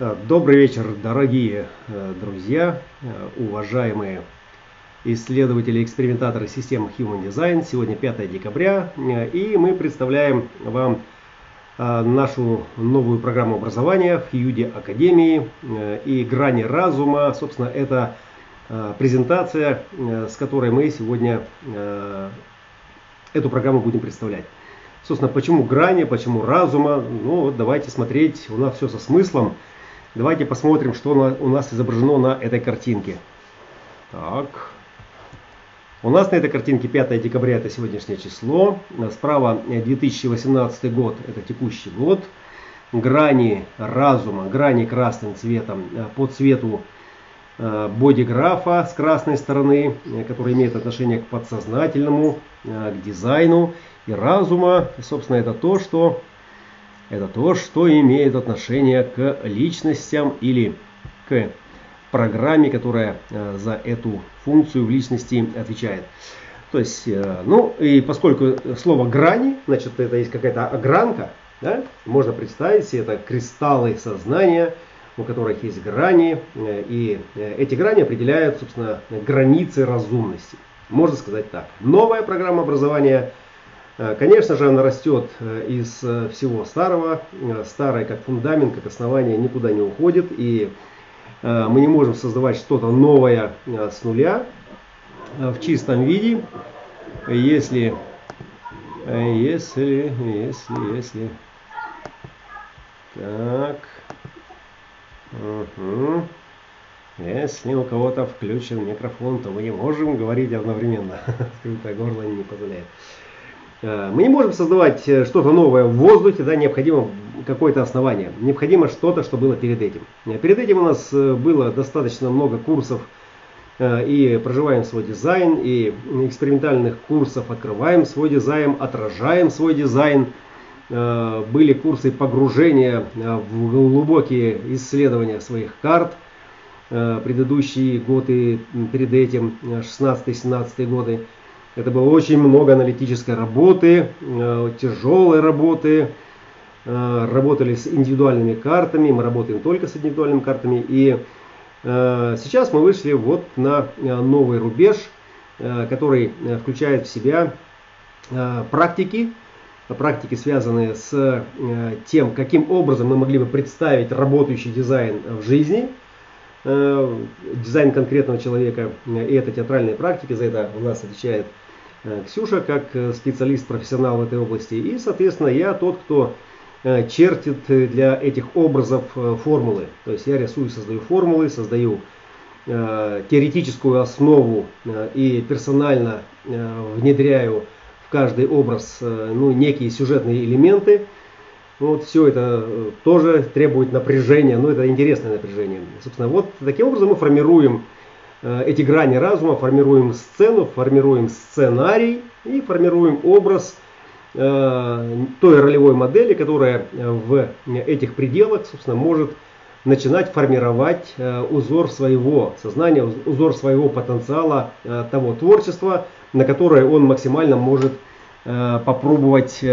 Э, добрый вечер, дорогие э, друзья, э, уважаемые исследователи экспериментаторы системы Human Design. Сегодня 5 декабря, и мы представляем вам нашу новую программу образования в Хьюде Академии и грани разума. Собственно, это презентация, с которой мы сегодня эту программу будем представлять. Собственно, почему грани, почему разума? Ну вот давайте смотреть, у нас все со смыслом. Давайте посмотрим, что у нас изображено на этой картинке. Так. У нас на этой картинке 5 декабря, это сегодняшнее число. Справа 2018 год, это текущий год. Грани разума, грани красным цветом по цвету э, бодиграфа с красной стороны, э, который имеет отношение к подсознательному, э, к дизайну. И разума, собственно, это то, что это то, что имеет отношение к личностям или к программе, которая э, за эту функцию в личности отвечает. То есть, э, ну и поскольку слово грани, значит это есть какая-то огранка, да, можно представить себе это кристаллы сознания, у которых есть грани, э, и эти грани определяют, собственно, границы разумности. Можно сказать так. Новая программа образования – конечно же, она растет э, из э, всего старого. Старое как фундамент, как основание никуда не уходит. И мы не можем создавать что-то новое с нуля в чистом виде. Если, если, если, если. Так. Угу. Если у кого-то включен микрофон, то мы не можем говорить одновременно. Скрытое горло не позволяет. Э, мы не можем создавать э, что-то новое в воздухе, да, необходимо какое-то основание. Необходимо что-то, что было перед этим. Э, перед этим у нас было достаточно много курсов и проживаем свой дизайн, и экспериментальных курсов открываем свой дизайн, отражаем свой дизайн. Были курсы погружения в глубокие исследования своих карт. Предыдущие годы, перед этим, 16-17 годы. Это было очень много аналитической работы, э, тяжелой работы. Э, работали с индивидуальными картами, мы работаем только с индивидуальными картами. И э, сейчас мы вышли вот на новый рубеж, который включает в себя практики, практики, связанные с тем, каким образом мы могли бы представить работающий дизайн в жизни, дизайн конкретного человека. И это театральные практики, за это у нас отвечает Ксюша как э, специалист, профессионал в этой области. И, соответственно, я тот, кто э, чертит для этих образов формулы. То есть я рисую, создаю формулы, создаю теоретическую основу и персонально внедряю в каждый образ ну, некие сюжетные элементы. Вот все это тоже требует напряжения, но это интересное напряжение. Собственно, вот таким образом мы формируем Э, эти грани разума, формируем сцену, формируем сценарий и формируем образ э, той ролевой модели, которая в этих пределах, собственно, может начинать формировать э, узор своего сознания, узор своего потенциала, того творчества, на которое он максимально может попробовать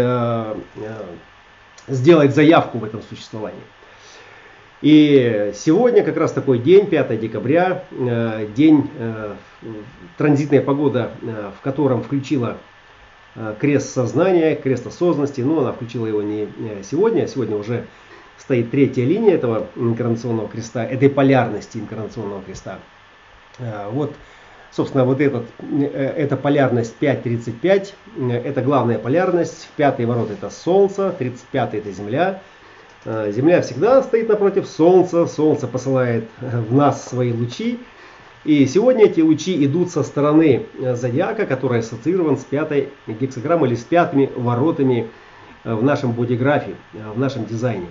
сделать заявку в этом существовании. И сегодня как раз такой день, 5 декабря, э, день, э, транзитная погода, э, в котором включила крест сознания, крест осознанности, но она включила его не сегодня, а сегодня уже стоит третья линия этого инкарнационного креста, этой полярности инкарнационного креста. Вот, собственно, вот этот, эта полярность 5.35, это главная полярность, пятый ворот это Солнце, 35 это Земля, Земля всегда стоит напротив Солнца, Солнце посылает э, в нас свои лучи. И сегодня эти лучи идут со стороны э, зодиака, который ассоциирован с пятой гексограммой или с пятыми воротами в нашем бодиграфе, в нашем дизайне.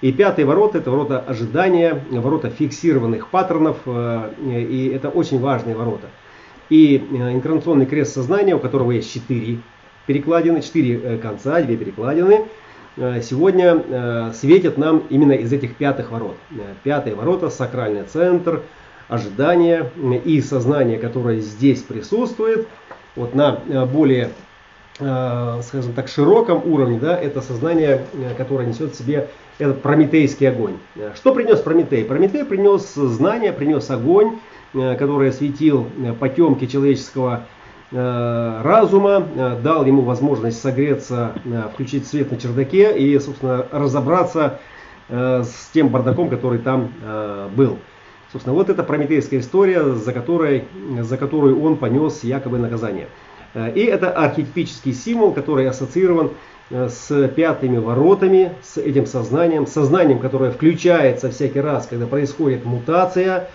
И пятый ворот это ворота ожидания, ворота фиксированных паттернов, и это очень важные ворота. И инкарнационный крест сознания, у которого есть четыре перекладины, четыре конца, две перекладины – Э, сегодня э, светит нам именно из этих пятых ворот. Э, пятые ворота, сакральный центр, ожидание и сознание, которое здесь присутствует, вот на более скажем так, широком уровне, да, это сознание, которое несет в себе этот прометейский огонь. Что принес Прометей? Прометей принес знание, принес огонь, который осветил потемки человеческого разума, дал ему возможность согреться, включить свет на чердаке и, собственно, разобраться с тем бардаком, который там был. Собственно, вот это прометейская история, за, которой, за которую он понес якобы наказание. Э, и это архетипический символ, который ассоциирован э, с пятыми воротами, с этим сознанием, сознанием, которое включается всякий раз, когда происходит мутация,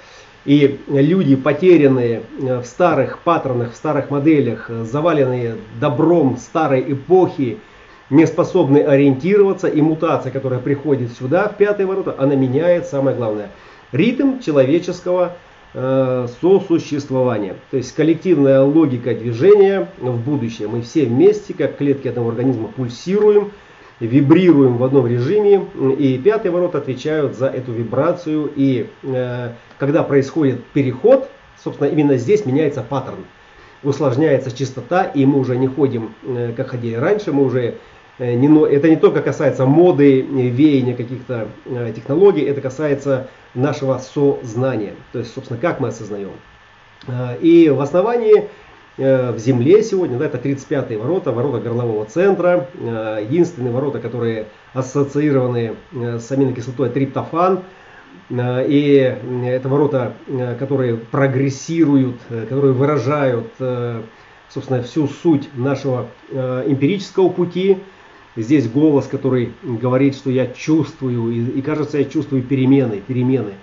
и люди, потерянные э, в старых паттернах, в старых моделях, заваленные добром старой эпохи, не способны ориентироваться, и мутация, которая приходит сюда, в пятые ворота, она меняет самое главное – ритм человеческого э, сосуществования. То есть коллективная логика движения в будущее. Мы все вместе, как клетки этого организма, пульсируем, вибрируем в одном режиме. И пятые ворота отвечают за эту вибрацию. И э, когда происходит переход, собственно, именно здесь меняется паттерн. Усложняется частота, и мы уже не ходим, э, как ходили раньше, мы уже Э, это не только касается моды, веяния каких-то э, технологий, это касается нашего сознания. То есть, собственно, как мы осознаем. Э, и в основании в земле сегодня, да, это 35-е ворота, ворота горлового центра, единственные ворота, которые ассоциированы с аминокислотой триптофан, и это ворота, которые прогрессируют, которые выражают, собственно, всю суть нашего эмпирического пути, Здесь голос, который говорит, что я чувствую, и, и кажется, я чувствую перемены, перемены.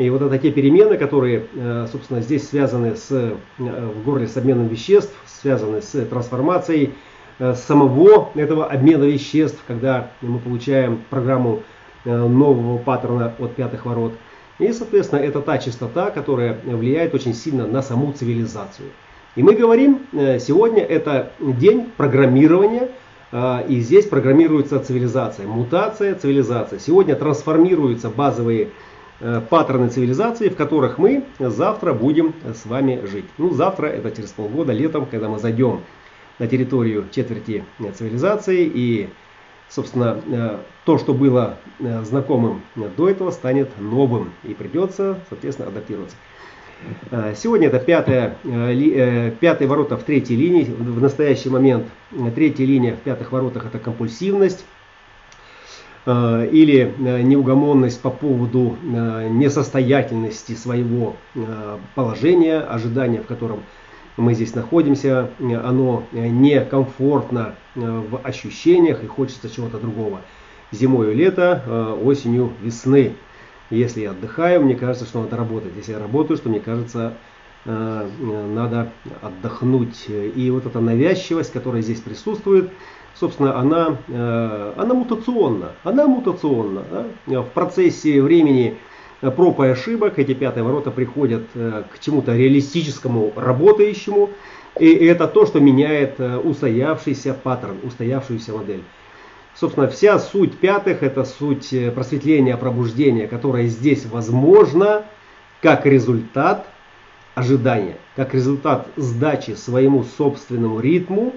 И вот это те перемены, которые, э, собственно, здесь связаны с, э, в горле с обменом веществ, связаны с трансформацией э, самого этого обмена веществ, когда мы получаем программу нового паттерна от пятых ворот. И, соответственно, это та частота, которая влияет очень сильно на саму цивилизацию. И мы говорим, сегодня это день программирования – и здесь программируется цивилизация. Мутация, цивилизация. Сегодня трансформируются базовые паттерны цивилизации, в которых мы завтра будем с вами жить. Ну, завтра, это через полгода, летом, когда мы зайдем на территорию четверти э, цивилизации. И, собственно, э, то, что было знакомым до этого, станет новым. И придется, соответственно, адаптироваться. Э, сегодня это пятая, э, э, пятые ворота в третьей линии. В настоящий момент третья линия в пятых воротах это компульсивность или неугомонность по поводу несостоятельности своего положения, ожидания, в котором мы здесь находимся, оно некомфортно в ощущениях и хочется чего-то другого. Зимой лето, осенью весны. Если я отдыхаю, мне кажется, что надо работать. Если я работаю, что мне кажется, э, надо отдохнуть. И вот эта навязчивость, которая здесь присутствует, собственно, она, э, она мутационна. Она мутационна. Да? В процессе времени проб и ошибок эти пятые ворота приходят э, к чему-то реалистическому, работающему. И это то, что меняет устоявшийся паттерн, устоявшуюся модель. Собственно, вся суть пятых – это суть э, просветления, пробуждения, которое здесь возможно как результат ожидания, как результат сдачи своему собственному ритму,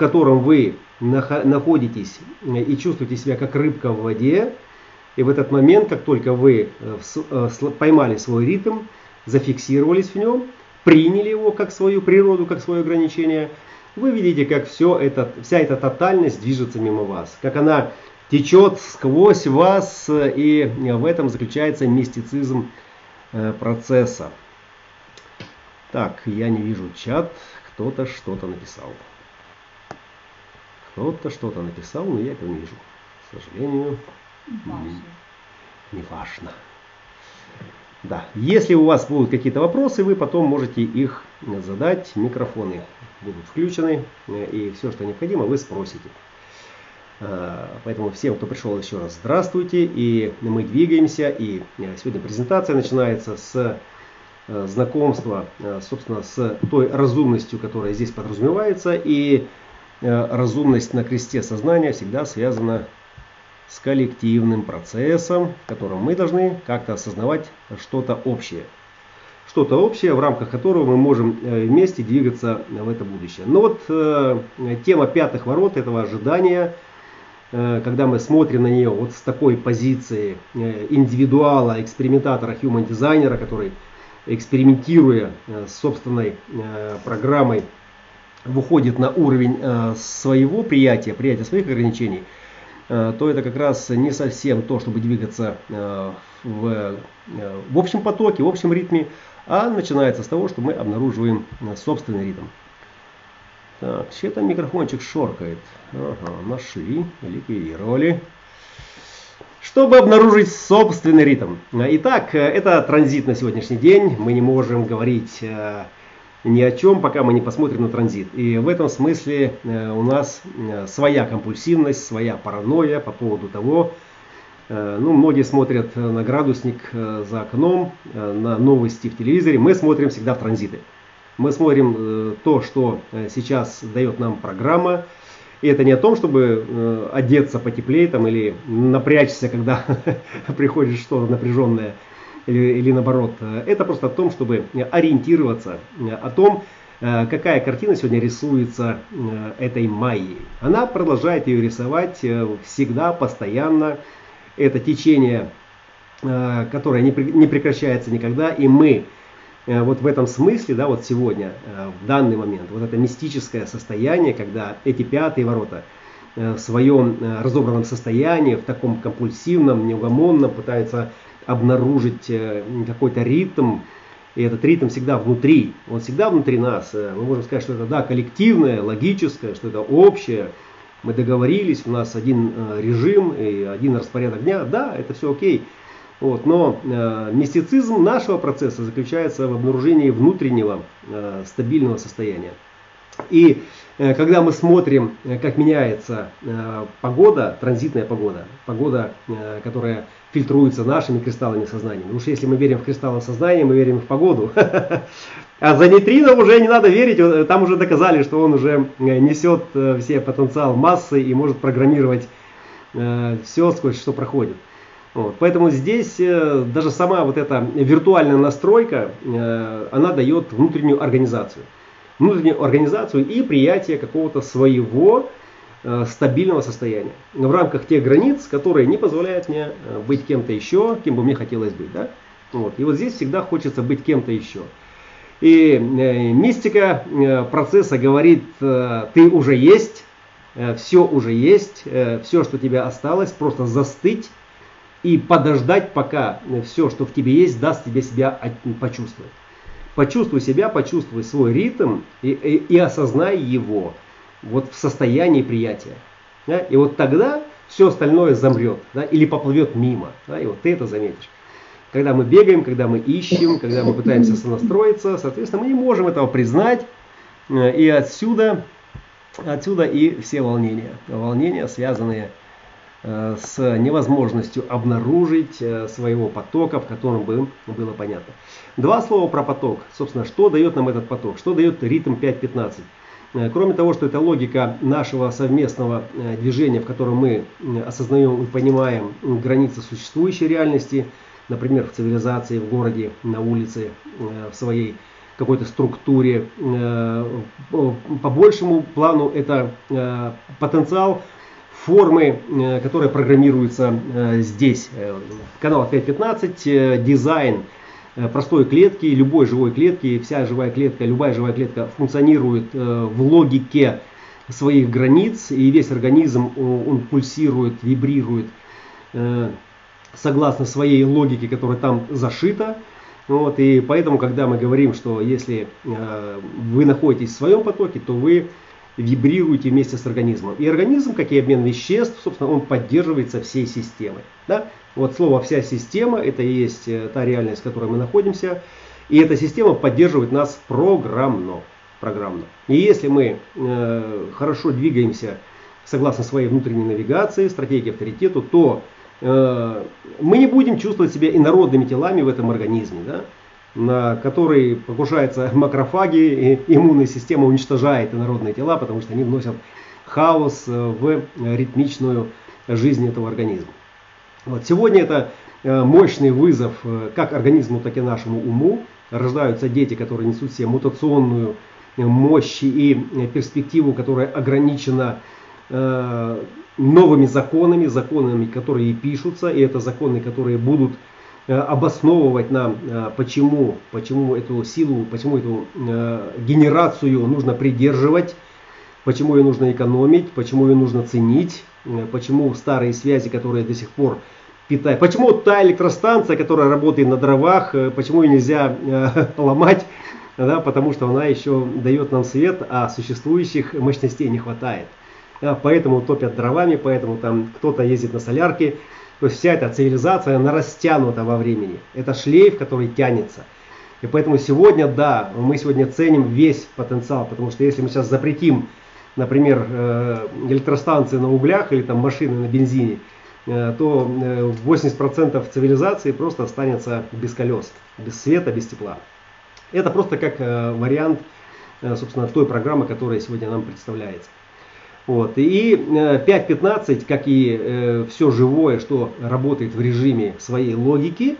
котором вы находитесь э, и чувствуете себя как рыбка в воде. И в этот момент, как только вы э, поймали свой ритм, зафиксировались в нем, приняли его как свою природу, как свое ограничение – вы видите, как все это, вся эта тотальность движется мимо вас, как она течет сквозь вас, и в этом заключается мистицизм э, процесса. Так, я не вижу чат, кто-то что-то написал. Кто-то что-то написал, но я этого не вижу. К сожалению, не, не важно. Да, если у вас будут какие-то вопросы, вы потом можете их задать. Микрофоны будут включены, э, и все, что необходимо, вы спросите. Э, поэтому всем, кто пришел еще раз, здравствуйте. И мы двигаемся. И э, сегодня презентация начинается с знакомства, собственно, с той разумностью, которая здесь подразумевается. И разумность на кресте сознания всегда связана с коллективным процессом, в котором мы должны как-то осознавать что-то общее. что-то общее, в рамках которого мы можем э, вместе двигаться в это будущее. Но вот э, тема пятых ворот, этого ожидания, э, когда мы смотрим на нее вот с такой позиции э, индивидуала, экспериментатора, human дизайнера, который экспериментируя э, с собственной э, программой, выходит на уровень э, своего приятия, приятия своих ограничений, то это как раз не совсем то, чтобы двигаться в, в общем потоке, в общем ритме, а начинается с того, что мы обнаруживаем собственный ритм. Так, че там микрофончик шоркает? Ага, нашли, ликвидировали чтобы обнаружить собственный ритм. Итак, это транзит на сегодняшний день. Мы не можем говорить э, ни о чем, пока мы не посмотрим на транзит. И в этом смысле э, у нас э, своя компульсивность, своя паранойя по поводу того, ну, многие смотрят на градусник за окном, на новости в телевизоре. Мы смотрим всегда в транзиты. Мы смотрим то, что сейчас дает нам программа, и это не о том, чтобы э, одеться потеплее там, или напрячься, когда приходит что-то напряженное, или, или наоборот. Это просто о том, чтобы ориентироваться о том, э, какая картина сегодня рисуется э, этой Майей. Она продолжает ее рисовать всегда, постоянно. Это течение, которое не прекращается никогда, и мы Э, вот в этом смысле, да, вот сегодня, э, в данный момент, вот это мистическое состояние, когда эти пятые ворота э, в своем разобранном состоянии, в таком компульсивном, неугомонном пытаются обнаружить какой-то ритм, и этот ритм всегда внутри, он всегда внутри нас. Мы можем сказать, что это да, коллективное, логическое, что это общее. Мы договорились, у нас один режим и один распорядок дня. Да, это все окей. Вот, но э, мистицизм нашего процесса заключается в обнаружении внутреннего э, стабильного состояния. И э, когда мы смотрим, э, как меняется э, погода, транзитная погода, погода, которая фильтруется нашими кристаллами сознания. Потому что если мы верим в кристаллы сознания, мы верим в погоду. А за нейтрино уже не надо верить, там уже доказали, что он уже несет все потенциал массы и может программировать все, сквозь что проходит. Вот, поэтому здесь даже сама вот эта виртуальная настройка, она дает внутреннюю организацию. Внутреннюю организацию и приятие какого-то своего э, стабильного состояния. В рамках тех границ, которые не позволяют мне э, быть кем-то еще, кем бы мне хотелось быть. Да? Вот. И вот здесь всегда хочется быть кем-то еще. И э, мистика процесса говорит, ты уже есть, все уже есть, все, что тебе осталось, просто застыть и подождать, пока все, что в тебе есть, даст тебе себя почувствовать. Почувствуй себя, почувствуй свой ритм и, и, и осознай его вот в состоянии приятия. Да? И вот тогда все остальное замрет да? или поплывет мимо. Да? И вот ты это заметишь. Когда мы бегаем, когда мы ищем, когда мы пытаемся сонастроиться, соответственно, мы не можем этого признать. Э, и отсюда, отсюда и все волнения. Волнения, связанные с с невозможностью обнаружить э, своего потока, в котором бы было понятно. Два слова про поток. Собственно, что дает нам этот поток? Что дает ритм 5.15? Э, кроме того, что это логика нашего совместного движения, в котором мы осознаем и понимаем границы существующей реальности, например, в цивилизации, в городе, на улице, в своей какой-то структуре. По большему плану это потенциал формы, э, которые программируются э, здесь. Э, канал 5.15, дизайн простой клетки, любой живой клетки, вся живая клетка, любая живая клетка функционирует в логике своих границ, и весь организм, он пульсирует, вибрирует согласно своей логике, которая там зашита. Вот, и поэтому, когда мы говорим, что если вы находитесь в своем потоке, то вы вибрируете вместе с организмом. И организм, как и обмен веществ, собственно, он поддерживается всей системой. Да? Вот слово «вся система» – это и есть э, та реальность, в которой мы находимся. И эта система поддерживает нас программно. программно. И если мы э, хорошо двигаемся согласно своей внутренней навигации, стратегии авторитету, то э, мы не будем чувствовать себя инородными телами в этом организме. Да? На который покушаются макрофаги, и иммунная система уничтожает инородные тела, потому что они вносят хаос э, в ритмичную жизнь этого организма. Вот сегодня это мощный вызов как организму, так и нашему уму. Рождаются дети, которые несут себе мутационную мощь и перспективу, которая ограничена новыми законами, законами, которые пишутся, и это законы, которые будут Э, обосновывать нам, э, почему, почему эту силу, почему эту э, генерацию нужно придерживать, почему ее нужно экономить, почему ее нужно ценить, почему старые связи, которые до сих пор питают, почему та электростанция, которая работает на дровах, почему ее нельзя ломать, да, потому что она еще дает нам свет, а существующих мощностей не хватает. Поэтому топят дровами, поэтому там кто-то ездит на солярке, то есть вся эта цивилизация, она растянута во времени. Это шлейф, который тянется. И поэтому сегодня, да, мы сегодня ценим весь потенциал, потому что если мы сейчас запретим, например, э, электростанции на углях или там машины на бензине, э, то 80% э, цивилизации просто останется без колес, без света, без тепла. Это просто как вариант, собственно, той программы, которая сегодня нам представляется. Вот. И 5.15, э, как и э, все живое, что работает в режиме своей логики,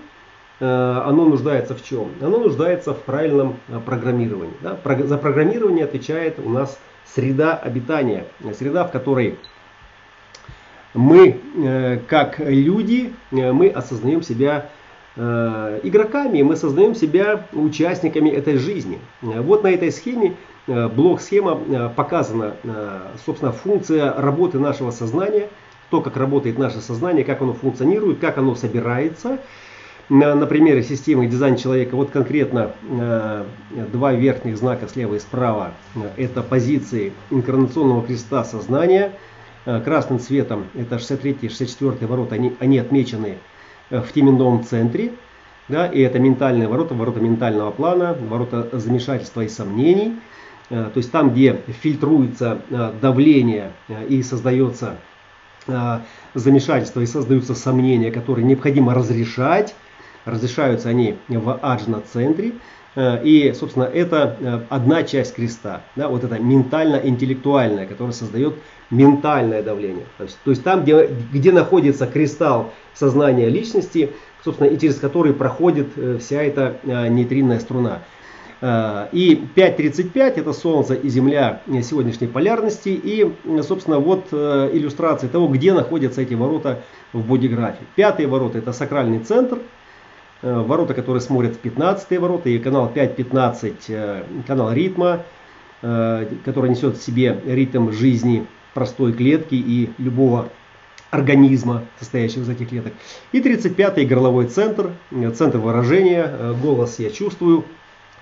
э, оно нуждается в чем? Оно нуждается в правильном программировании. Да? За программирование отвечает у нас среда обитания, среда, в которой мы, как люди, мы осознаем себя игроками, мы сознаем себя участниками этой жизни. Вот на этой схеме блок-схема э, показана, э, собственно, функция работы нашего сознания, то, как работает наше сознание, как оно функционирует, как оно собирается. На примере системы дизайн человека, вот конкретно два верхних знака слева и справа, это позиции инкарнационного креста сознания. Красным цветом это 63-64 ворота, они, они отмечены в теменном центре. Да, и это ментальные ворота, ворота ментального плана, ворота замешательства и сомнений. Э, то есть там, где фильтруется э, давление э, и создается замешательство и создаются сомнения, которые необходимо разрешать. Разрешаются они в аджна-центре. И, собственно, это одна часть креста. Да, вот это ментально-интеллектуальное, которое создает ментальное давление. То есть, то есть там, где, где находится кристалл сознания личности, собственно, и через который проходит вся эта нейтринная струна. Э, и 5.35 это Солнце и Земля сегодняшней полярности. И, собственно, вот э, иллюстрация того, где находятся эти ворота в бодиграфе. Пятые ворота это сакральный центр. Э, ворота, которые смотрят в 15 ворота. И канал 5.15 канал ритма, который несет в себе ритм жизни простой клетки и любого организма, состоящего из этих клеток. И 35-й горловой центр, центр выражения, голос я чувствую,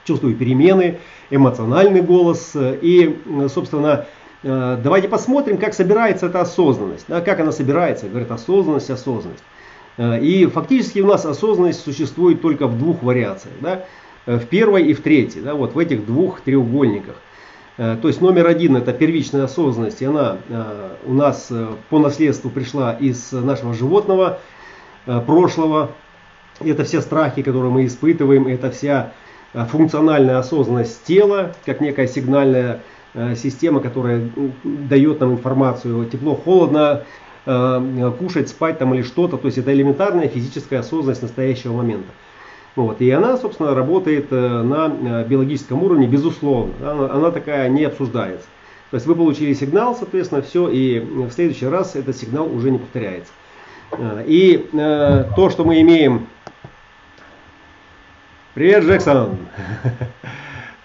чувствую перемены, эмоциональный голос. И, собственно, э, давайте посмотрим, как собирается эта осознанность. Да, как она собирается, говорит осознанность, осознанность. Э, и фактически у нас осознанность существует только в двух вариациях. Да, в первой и в третьей, да, вот в этих двух треугольниках. Э, то есть номер один это первичная осознанность, и она у нас по наследству пришла из нашего животного прошлого. Это все страхи, которые мы испытываем, это вся Э, функциональная осознанность тела, как некая сигнальная э, система, которая дает нам информацию тепло, холодно, э, кушать, спать там или что-то. То есть это элементарная физическая осознанность настоящего момента. Вот. И она, собственно, работает на биологическом уровне, безусловно. Она такая не обсуждается. То есть вы получили сигнал, соответственно, все, и в следующий раз этот сигнал уже не повторяется. И то, что мы имеем Привет, Джексон!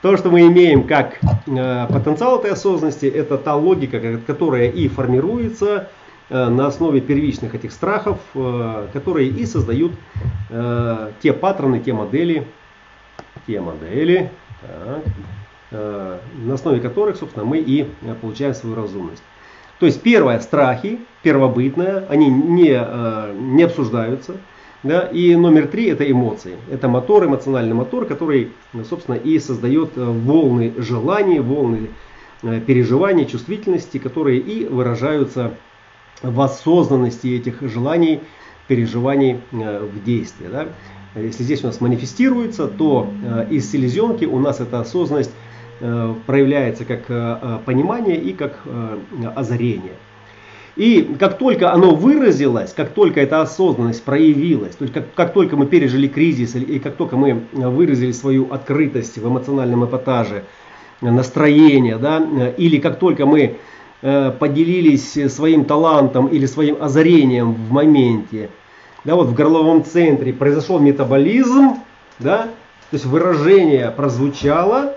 То, что мы имеем как э, потенциал этой осознанности, это та логика, которая и формируется э, на основе первичных этих страхов, э, которые и создают те паттерны, те модели, те модели, так, на основе которых, собственно, мы и получаем свою разумность. То есть первое, страхи, первобытное, они не, не обсуждаются, да? И номер три это эмоции. Это мотор, эмоциональный мотор, который, собственно, и создает э, волны желаний, волны э, переживаний, чувствительности, которые и выражаются в осознанности этих желаний, переживаний э, в действии. Да? Если здесь у нас манифестируется, то из селезенки у нас эта осознанность проявляется как понимание и как озарение. И как только оно выразилось, как только эта осознанность проявилась, то есть как, как только мы пережили кризис, и как только мы выразили свою открытость в эмоциональном эпатаже, настроение, да, или как только мы э, поделились своим талантом или своим озарением в моменте, да, вот в горловом центре произошел метаболизм, да, то есть выражение прозвучало,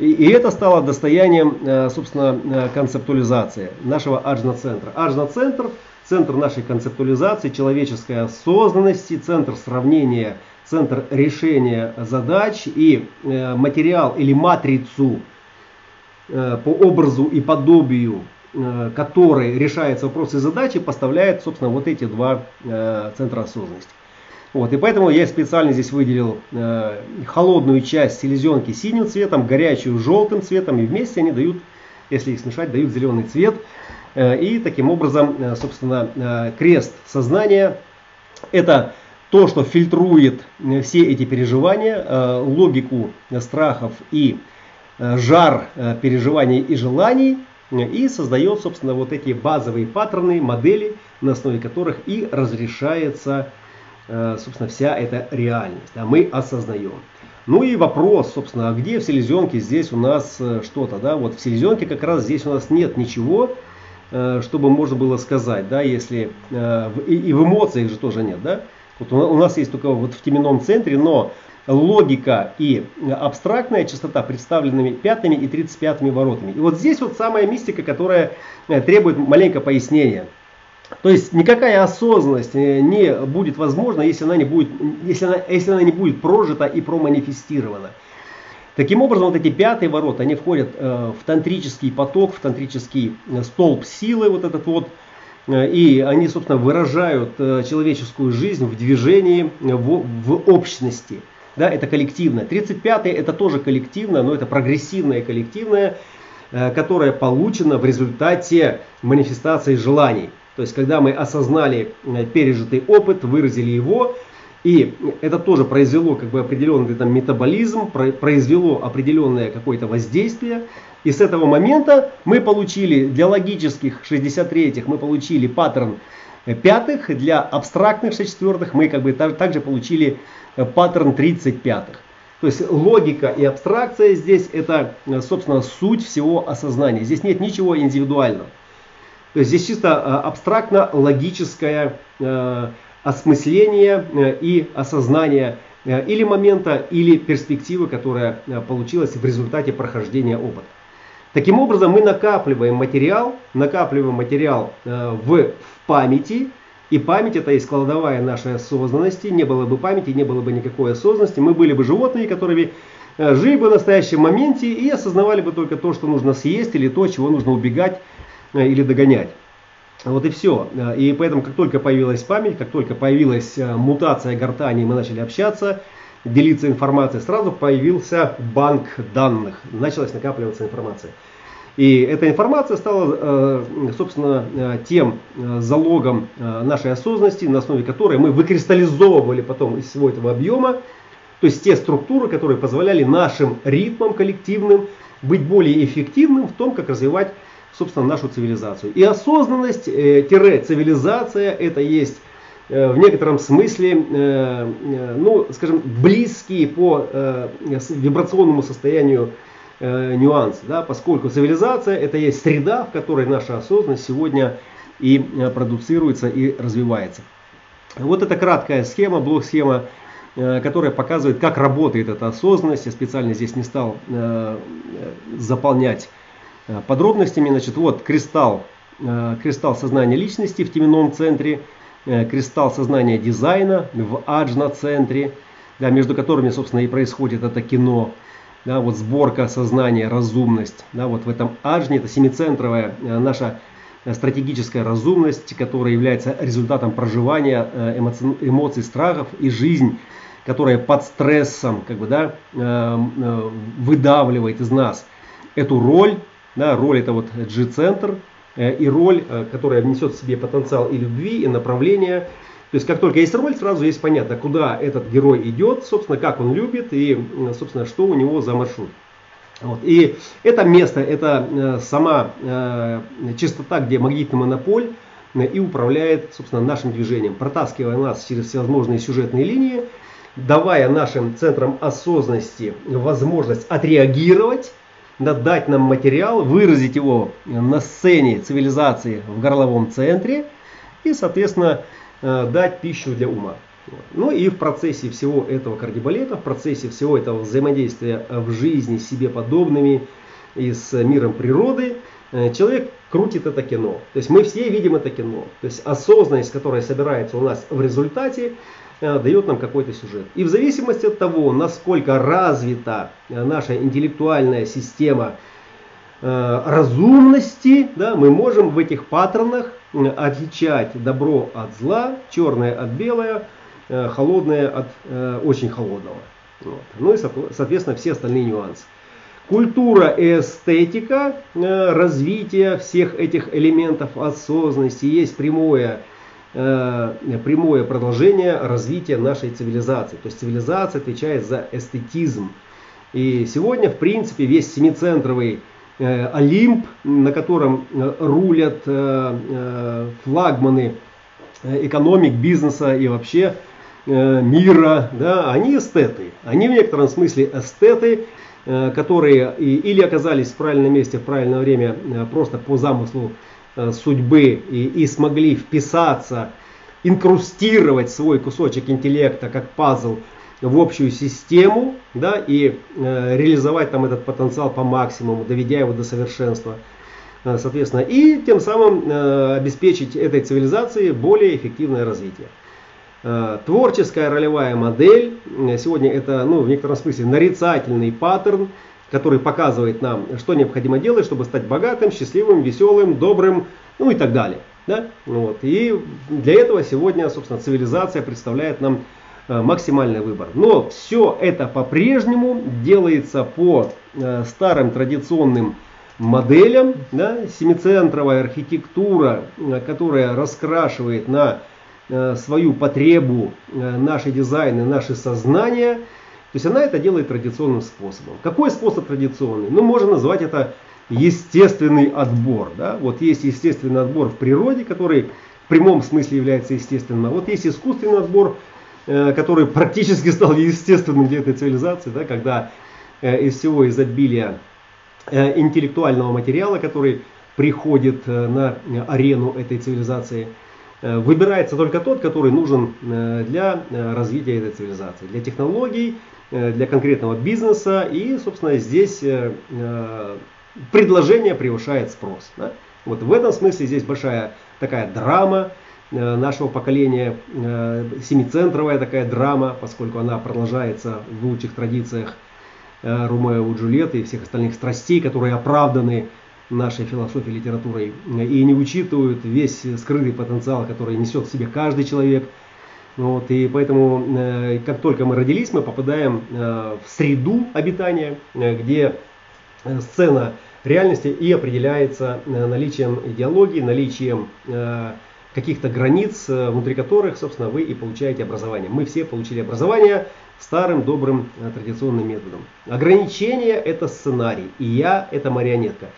и, это стало достоянием, э, собственно, э, концептуализации нашего аджна-центра. Аджна-центр – центр нашей концептуализации, человеческой осознанности, центр сравнения, центр решения задач и э, материал или матрицу по образу и подобию которой решаются вопросы и задачи, поставляет, собственно, вот эти два центра осознанности. Вот, и поэтому я специально здесь выделил э, холодную часть селезенки синим цветом, горячую желтым цветом, и вместе они дают, если их смешать, дают зеленый цвет. Э, и таким образом, э, собственно, э, крест сознания – это то, что фильтрует э, все эти переживания, э, логику страхов и э, жар э, переживаний и желаний, э, и создает, собственно, вот эти базовые паттерны, модели, на основе которых и разрешается собственно, вся эта реальность. Да, мы осознаем. Ну и вопрос, собственно, а где в селезенке здесь у нас э, что-то, да, вот в селезенке как раз здесь у нас нет ничего, э, чтобы можно было сказать, да, если, и в эмоциях же тоже нет, да, вот у нас есть только вот в теменном центре, но логика и абстрактная частота представленными пятыми и 35 воротами. И вот здесь вот самая мистика, которая требует маленького пояснения. То есть никакая осознанность э, не будет возможна, если она не будет, если она, если она не будет прожита и проманифестирована. Таким образом, вот эти пятые ворота, они входят э, в тантрический поток, в тантрический э, столб силы, вот этот вот, и они, собственно, выражают человеческую жизнь в движении, в, в общности. Да, это коллективное. 35-е это тоже коллективное, но это прогрессивное коллективное, которое получено в результате манифестации желаний. То есть, когда мы осознали э, пережитый опыт, выразили его, и это тоже произвело как бы определенный там, метаболизм, произвело определенное какое-то воздействие. И с этого момента мы получили для логических 63-х мы получили паттерн э, пятых, для абстрактных 64-х мы как бы также получили э, паттерн 35-х. То есть логика и абстракция здесь это, собственно, суть всего осознания. Здесь нет ничего индивидуального. То есть здесь чисто э, абстрактно-логическое э, осмысление э, и осознание или момента, или перспективы, которая получилась в результате прохождения опыта. Таким образом, мы накапливаем материал, накапливаем материал в, памяти, и память это есть кладовая нашей осознанности. Не было бы памяти, не было бы никакой осознанности. Мы были бы животными, которые жили бы в настоящем моменте и осознавали бы только то, что нужно съесть, или то, чего нужно убегать или догонять. Вот и все. Э, и поэтому, как только появилась память, как только появилась э, мутация гортани, мы начали общаться, делиться информацией, сразу появился банк данных, началась накапливаться информация. И эта информация стала, собственно, тем залогом нашей осознанности, на основе которой мы выкристаллизовывали потом из всего этого объема, то есть те структуры, которые позволяли нашим ритмам коллективным быть более эффективным в том, как развивать собственно, нашу цивилизацию. И осознанность, э, это есть э, в некотором смысле, э, ну, скажем, близкие по вибрационному состоянию нюансы, да, поскольку цивилизация это есть среда, в которой наша осознанность сегодня и продуцируется и развивается. Вот это краткая схема, блок-схема, которая показывает, как работает эта осознанность. Я специально здесь не стал заполнять подробностями. Значит, вот кристалл, э, кристалл сознания личности в теменном центре, э, кристалл сознания дизайна в аджна-центре, да, между которыми, собственно, и происходит это кино. Да, вот сборка сознания, разумность. Да, вот в этом аджне, это семицентровая наша стратегическая разумность, которая является результатом проживания эмоций, эмоций страхов и жизнь, которая под стрессом как бы, да, выдавливает из нас эту роль да, роль это вот G-центр э, и роль, э, которая несет в себе потенциал и любви, и направления. То есть как только есть роль, сразу есть понятно, куда этот герой идет, собственно, как он любит и, собственно, что у него за маршрут. Вот. И это место, это э, сама частота, где магнитный монополь и управляет, собственно, нашим движением, протаскивая нас через всевозможные сюжетные линии, давая нашим центрам осознанности возможность отреагировать, дать нам материал, выразить его на сцене цивилизации в горловом центре и, соответственно, дать пищу для ума. Ну и в процессе всего этого кардибалета, в процессе всего этого взаимодействия в жизни с себе подобными и с миром природы, э, человек крутит это кино. То есть мы все видим это кино. То есть осознанность, которая собирается у нас в результате, э, дает нам какой-то сюжет. И в зависимости от того, насколько развита э, наша интеллектуальная система разумности, да, мы можем в этих паттернах отличать добро от зла, черное от белого, Э, холодное от э, очень холодного. Вот. Ну и, соответственно, все остальные нюансы. Культура и эстетика э, развития всех этих элементов осознанности есть прямое, прямое продолжение развития нашей цивилизации. То есть цивилизация отвечает за эстетизм. И сегодня, в принципе, весь семицентровый Олимп, на котором рулят флагманы экономик, бизнеса и вообще Э, мира, да, они эстеты. Они в некотором смысле эстеты, э, которые или оказались в правильном месте в правильное время э, просто по замыслу судьбы и, и смогли вписаться, инкрустировать свой кусочек интеллекта как пазл в общую систему да, и э, реализовать там этот потенциал по максимуму, доведя его до совершенства. Соответственно, и тем самым э, обеспечить этой цивилизации более эффективное развитие. Э, творческая ролевая модель, э, сегодня это ну, в некотором смысле нарицательный паттерн, который показывает нам, что необходимо делать, чтобы стать богатым, счастливым, веселым, добрым, ну и так далее. Да? Вот. И для этого сегодня, собственно, цивилизация представляет нам э, максимальный выбор. Но все это по-прежнему делается по старым традиционным моделям. Да? Семицентровая архитектура, которая раскрашивает на Э, свою потребу, э, наши дизайны, наши сознания. То есть она это делает традиционным способом. Какой способ традиционный? Ну, можно назвать это естественный отбор. Да? Вот есть естественный отбор в природе, который в прямом смысле является естественным. А вот есть искусственный отбор, э, который практически стал естественным для этой цивилизации, да? когда из всего изобилия интеллектуального материала, который приходит на арену этой цивилизации – Э, выбирается только тот, который нужен э, для э, развития этой цивилизации, для технологий, для конкретного бизнеса. И, собственно, здесь предложение превышает спрос. Да? Вот в этом смысле здесь большая такая драма нашего поколения, семицентровая такая драма, поскольку она продолжается в лучших традициях Ромео и Джульетты и всех остальных страстей, которые оправданы нашей философией, литературой и не учитывают весь скрытый потенциал, который несет в себе каждый человек. Вот, и поэтому, э, как только мы родились, мы попадаем э, в среду обитания, э, где сцена реальности и определяется наличием идеологии, наличием каких-то границ, внутри которых, собственно, вы и получаете образование. Мы все получили образование старым добрым традиционным методом. Ограничение – это сценарий, и я – это марионетка.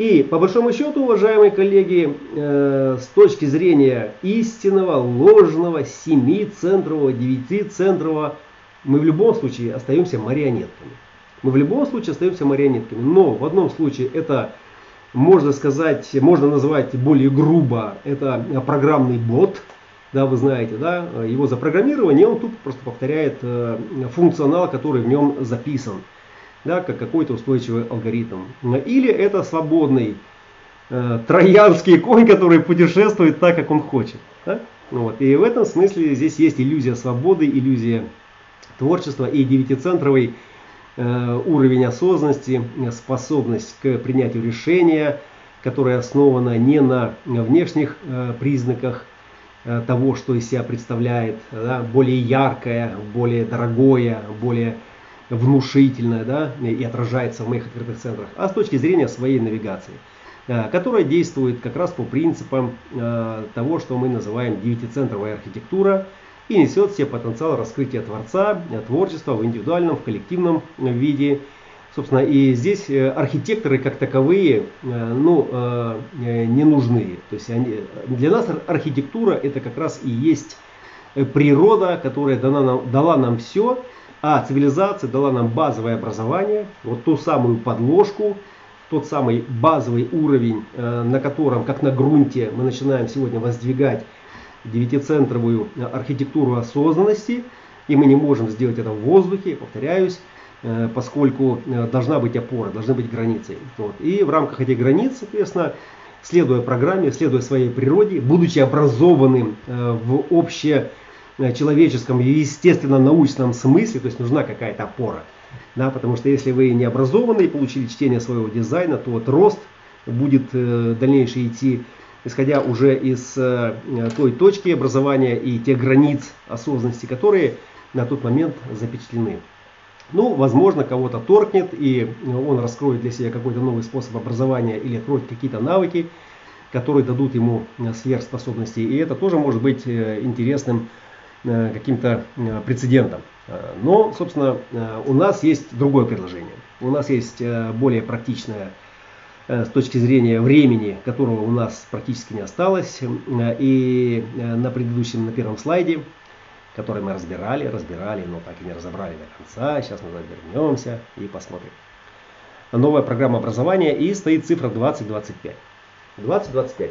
И по большому счету, уважаемые коллеги, э, с точки зрения истинного, ложного, семицентрового, девятицентрового, мы в любом случае остаемся марионетками. Мы в любом случае остаемся марионетками. Но в одном случае это, можно сказать, можно назвать более грубо, это программный бот, да, вы знаете, да, его запрограммирование, он тут просто повторяет э, функционал, который в нем записан да, как какой-то устойчивый алгоритм. Или это свободный э, троянский конь, который путешествует так, как он хочет. Да? Вот. И в этом смысле здесь есть иллюзия свободы, иллюзия творчества и девятицентровый э, уровень осознанности, способность к принятию решения, которая основана не на внешних э, признаках э, того, что из себя представляет, да, более яркое, более дорогое, более внушительная, да, и отражается в моих открытых центрах, а с точки зрения своей навигации, э, которая действует как раз по принципам э, того, что мы называем девятицентровая архитектура, и несет в себе потенциал раскрытия Творца, э, творчества в индивидуальном, в коллективном виде, Собственно, и здесь архитекторы как таковые ну, не нужны. То есть они, для нас архитектура это как раз и есть природа, которая дана нам, дала нам все, а цивилизация дала нам базовое образование, вот ту самую подложку, тот самый базовый уровень, э, на котором, как на грунте, мы начинаем сегодня воздвигать девятицентровую архитектуру осознанности, и мы не можем сделать это в воздухе, повторяюсь, э, поскольку э, должна быть опора, должны быть границы. Вот. И в рамках этих границ, соответственно, следуя программе, следуя своей природе, будучи образованным в общечеловеческом и естественно научном смысле, то есть нужна какая-то опора. Да, потому что если вы не образованы и получили чтение своего дизайна, то вот рост будет э, дальнейший идти, исходя уже из э, той точки образования и тех границ осознанности, которые на тот момент запечатлены. Ну, возможно, кого-то торкнет, и он раскроет для себя какой-то новый способ образования или откроет какие-то навыки, которые дадут ему сверхспособности. И это тоже может быть э, интересным э, каким-то э, прецедентом. Э, но, собственно, э, у нас есть другое предложение. У нас есть э, более практичное с точки зрения времени, которого у нас практически не осталось. И на предыдущем, на первом слайде, который мы разбирали, разбирали, но так и не разобрали до конца. Сейчас мы вернемся и посмотрим. Новая программа образования и стоит цифра 2025. 2025.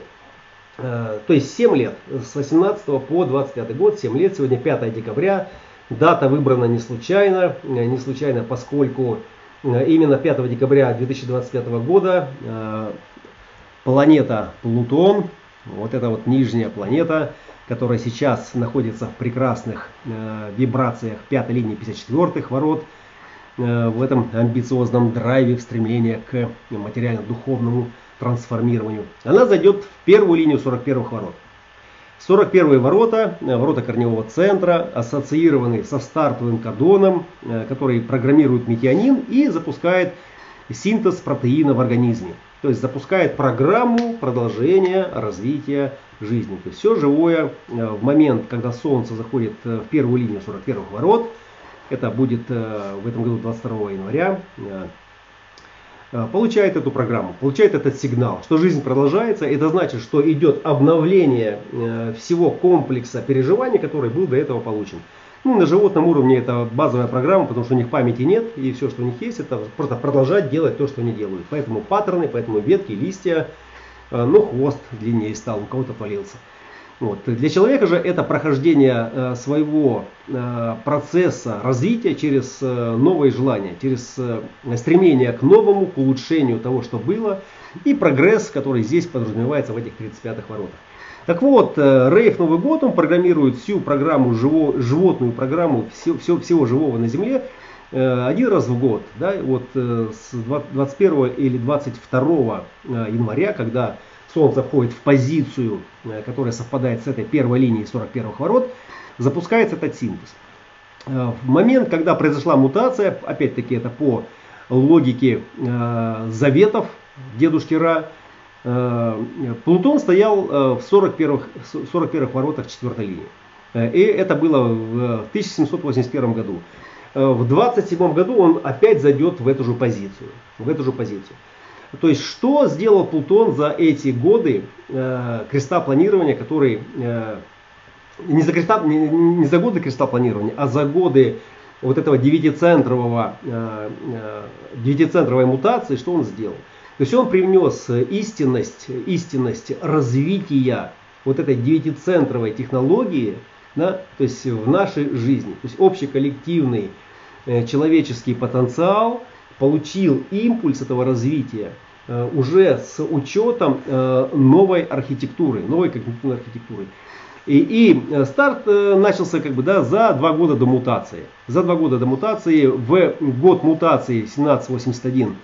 То есть 7 лет, с 18 по 25 год, 7 лет, сегодня 5 декабря. Дата выбрана не случайно, э, не случайно, поскольку э, именно 5 декабря 2025 года э, планета Плутон, вот эта вот нижняя планета, которая сейчас находится в прекрасных вибрациях пятой линии 54 ворот, в этом амбициозном драйве в стремлении к материально-духовному трансформированию. Она зайдет в первую линию 41 ворот. 41 ворота, э, ворота корневого центра, ассоциированы со стартовым кадоном, э, который программирует метионин и запускает синтез протеина в организме. То есть запускает программу продолжения развития жизни. То есть все живое э, в момент, когда Солнце заходит в первую линию 41 ворот, это будет в этом году 22 января, получает эту программу, получает этот сигнал, что жизнь продолжается. Это значит, что идет обновление э, всего комплекса переживаний, который был до этого получен. Ну, на животном уровне это базовая программа, потому что у них памяти нет, и все, что у них есть, это просто продолжать делать то, что они делают. Поэтому паттерны, поэтому ветки, листья, э, ну, хвост длиннее стал, у кого-то отвалился. Вот. Для человека же это прохождение э, своего э, процесса развития через э, новые желания, через стремление к новому, к улучшению того, что было, и прогресс, который здесь подразумевается в этих 35-х воротах. Так вот, Рейв Новый год, он программирует всю программу, живо, животную программу все, все, всего живого на Земле один раз в год. Да, вот с 21 или 22 января, когда Солнце входит в позицию, э, которая совпадает с этой первой линией 41 ворот, запускается этот синтез. Э, в момент, когда произошла мутация, опять-таки это по логике э, заветов дедушки Ра, Плутон стоял в 41, 41 воротах четвертой линии. И это было в 1781 году. В 27 году он опять зайдет в эту же позицию. В эту же позицию. То есть, что сделал Плутон за эти годы э, креста планирования, который э, не, за креста, не, не за годы креста планирования, а за годы вот этого девятицентрового, э, э, девятицентровой мутации, что он сделал? То есть он привнес истинность, истинность развития вот этой девятицентровой технологии да, то есть в нашей жизни. То есть общий коллективный э, человеческий потенциал – получил импульс этого развития э, уже с учетом э, новой архитектуры, новой когнитивной архитектуры. И, и э, старт начался как бы, да, за два года до мутации. За два года до мутации, в год мутации 1781,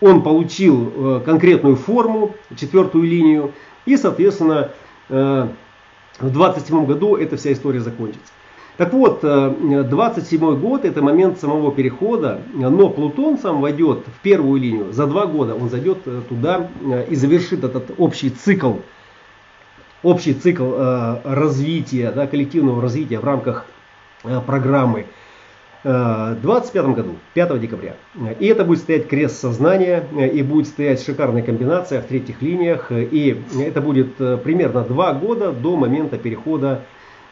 он получил конкретную форму, четвертую линию, и, соответственно, в 27 году эта вся история закончится. Так вот, 27 э, год это момент самого перехода, но Плутон сам войдет в первую линию за два года, он зайдет э, туда э, и завершит этот общий цикл, общий цикл развития, да, коллективного развития в рамках программы в 25 году, 5 декабря. И это будет стоять крест сознания, и будет стоять шикарная комбинация в третьих линиях. И это будет примерно два года до момента перехода